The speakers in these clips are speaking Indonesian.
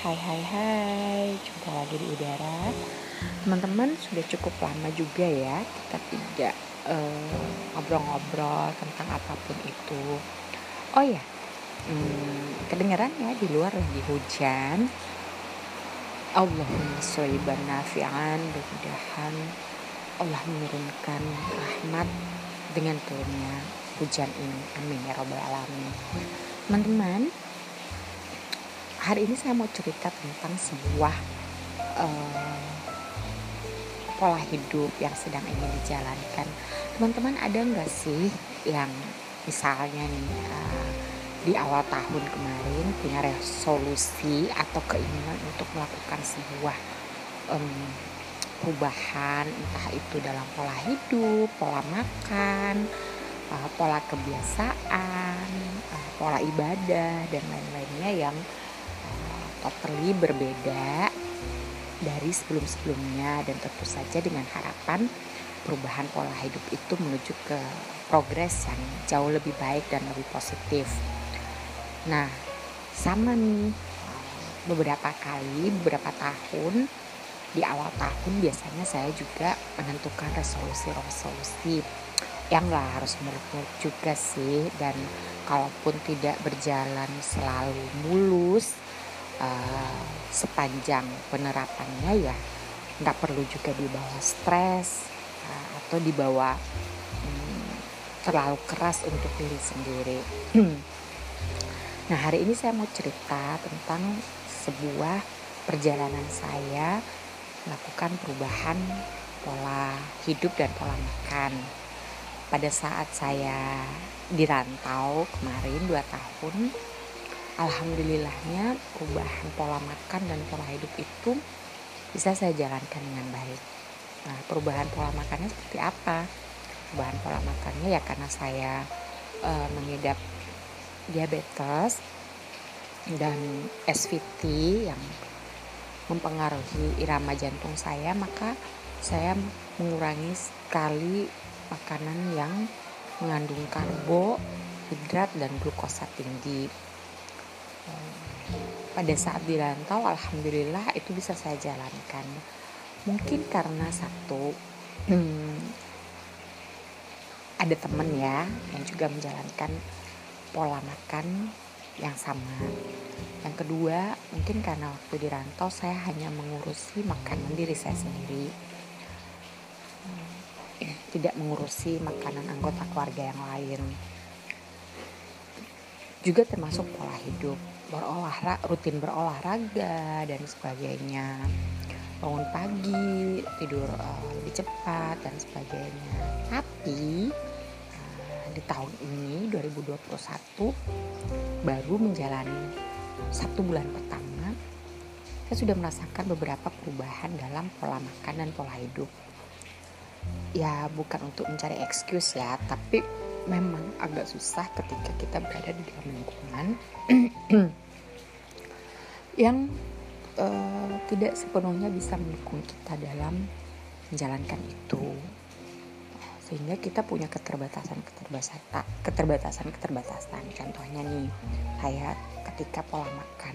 Hai hai hai. Jumpa lagi di udara. Teman-teman sudah cukup lama juga ya Kita tidak eh, ngobrol-ngobrol uh, tentang apa pun itu. Oh ya hmm, Kedengeran ya di luar lagi hujan. Allahumma soiban nafi'an. Mudah-mudahan Allah menurunkan rahmat dengan turunnya hujan ini. Amin ya robbal alamin. Teman-teman hari ini saya mau cerita tentang sebuah uh, pola hidup yang sedang ingin dijalankan. Teman-teman ada nggak sih yang misalnya nih uh, di awal tahun kemarin punya resolusi atau keinginan untuk melakukan sebuah um, perubahan entah itu dalam pola hidup, pola makan, uh, pola kebiasaan, pola ibadah dan lain-lainnya yang totally berbeda dari sebelum-sebelumnya dan tentu saja dengan harapan perubahan pola hidup itu menuju ke progres yang jauh lebih baik dan lebih positif. Nah, sama nih beberapa kali, beberapa tahun di awal tahun biasanya saya juga menentukan resolusi-resolusi yang nggak harus muluk-muluk juga sih dan kalaupun tidak berjalan selalu mulus uh, sepanjang penerapannya ya nggak perlu juga dibawa stres uh, atau dibawa um, terlalu keras untuk diri sendiri. nah hari ini saya mau cerita tentang sebuah perjalanan saya melakukan perubahan pola hidup dan pola makan. Pada saat saya dirantau kemarin dua tahun, alhamdulillahnya perubahan pola makan dan pola hidup itu bisa saya jalankan dengan baik. Nah, perubahan pola makannya seperti apa? Perubahan pola makannya ya karena saya e, mengidap diabetes dan SVT yang mempengaruhi irama jantung saya, maka saya mengurangi sekali makanan yang mengandung karbo, hidrat dan glukosa tinggi pada saat di rantau alhamdulillah itu bisa saya jalankan. Mungkin karena satu hmm, ada temen ya yang juga menjalankan pola makan yang sama. Yang kedua mungkin karena waktu di rantau saya hanya mengurusi makanan diri saya sendiri. Tidak mengurusi makanan anggota keluarga yang lain. Juga termasuk pola hidup berolahraga rutin berolahraga dan sebagainya. Bangun pagi tidur uh, lebih cepat dan sebagainya. Tapi uh, di tahun ini 2021 baru menjalani satu bulan pertama saya sudah merasakan beberapa perubahan dalam pola makan dan pola hidup. Ya bukan untuk mencari excuse ya tapi memang agak susah ketika kita berada di dalam lingkungan yang uh, tidak sepenuhnya bisa mendukung kita dalam menjalankan itu. Sehingga kita punya keterbatasan keterbatasan keterbatasan keterbatasan contohnya nih kayak ketika pola makan.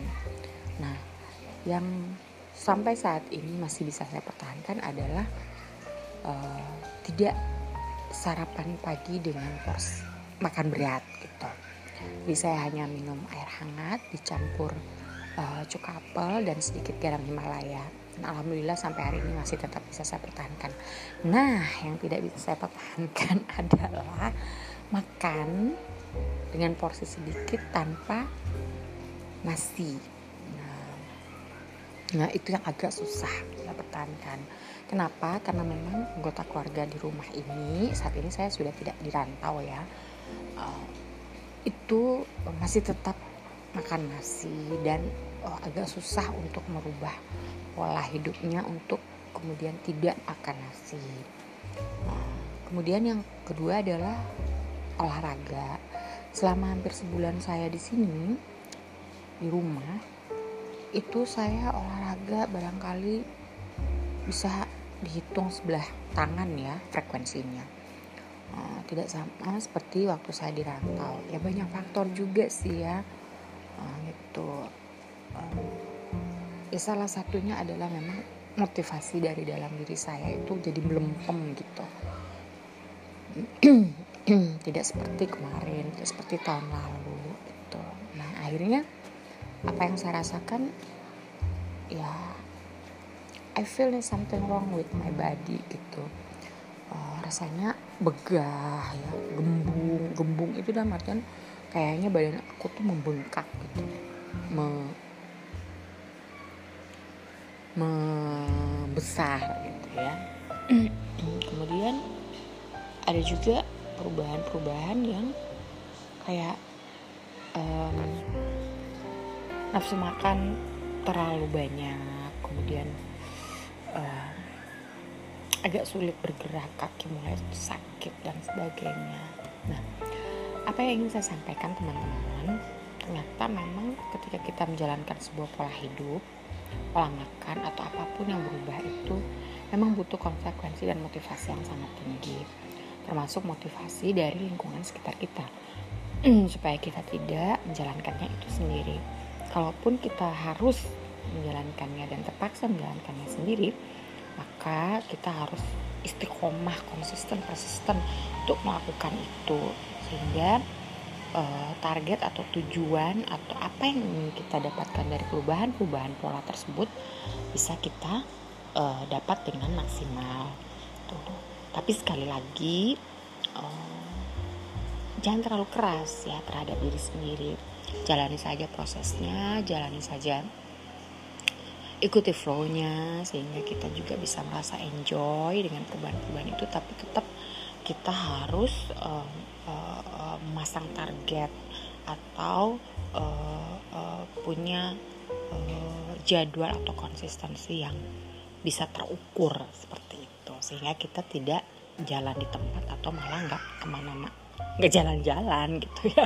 Nah yang sampai saat ini masih bisa saya pertahankan adalah uh, tidak sarapan pagi dengan porsi makan berat gitu. Jadi saya hanya minum air hangat dicampur uh, cuka apel dan sedikit garam Himalaya. Dan alhamdulillah sampai hari ini masih tetap bisa saya pertahankan. Nah, yang tidak bisa saya pertahankan adalah makan dengan porsi sedikit tanpa nasi. Nah, itu yang agak susah saya pertahankan Kenapa? Karena memang anggota keluarga di rumah ini saat ini saya sudah tidak dirantau ya. Uh, itu masih tetap makan nasi dan uh, agak susah untuk merubah pola hidupnya untuk kemudian tidak makan nasi. Nah, kemudian yang kedua adalah olahraga. Selama hampir sebulan saya di sini di rumah itu saya olahraga barangkali bisa dihitung sebelah tangan ya frekuensinya. Uh, tidak sama seperti waktu saya di rantau ya banyak faktor juga sih ya. Uh, gitu. Uh, ya salah satunya adalah memang motivasi dari dalam diri saya itu jadi melempem gitu. Tidak seperti kemarin tidak seperti tahun lalu gitu. Nah akhirnya apa yang saya rasakan ya I feel something wrong with my body gitu. Uh, rasanya begah ya gembung gembung itu dalam artian kayaknya badan aku tuh membengkak gitu. Me, membesar gitu ya. Kemudian ada juga perubahan-perubahan yang kayak um, nafsu makan terlalu banyak kemudian uh, agak sulit bergerak kaki mulai sakit dan sebagainya. Nah apa yang ingin saya sampaikan teman-teman? Ternyata memang ketika kita menjalankan sebuah pola hidup pola makan atau apa pun yang berubah itu memang butuh konsekuensi dan motivasi yang sangat tinggi. Termasuk motivasi dari lingkungan sekitar kita. Supaya kita tidak menjalankannya itu sendiri kalaupun kita harus menjalankannya dan terpaksa menjalankannya sendiri maka kita harus istiqomah konsisten persisten untuk melakukan itu. Sehingga uh, target atau tujuan atau apa yang ingin kita dapatkan dari perubahan-perubahan pola tersebut bisa kita uh, dapat dengan maksimal. Tuh. Tapi sekali lagi uh, jangan terlalu keras ya terhadap diri sendiri. Jalani saja prosesnya jalani saja ikuti flow-nya sehingga kita juga bisa merasa enjoy dengan perubahan-perubahan itu. Tapi tetap kita harus uh, uh, memasang target atau uh, uh, punya uh, jadwal atau konsistensi yang bisa terukur seperti itu. Sehingga kita tidak jalan di tempat atau malah nggak ke mana-mana nggak jalan-jalan gitu ya.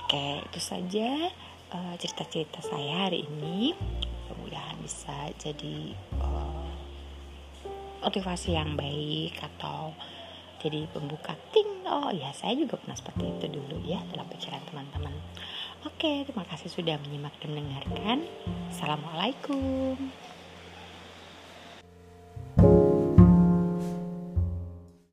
Oke itu saja uh, cerita-cerita saya hari ini. Mudah-mudahan bisa jadi uh, motivasi yang baik atau jadi pembuka ting. Oh ya saya juga pernah seperti itu dulu ya dalam pikiran teman-teman. Oke terima kasih sudah menyimak dan mendengarkan. Assalamualaikum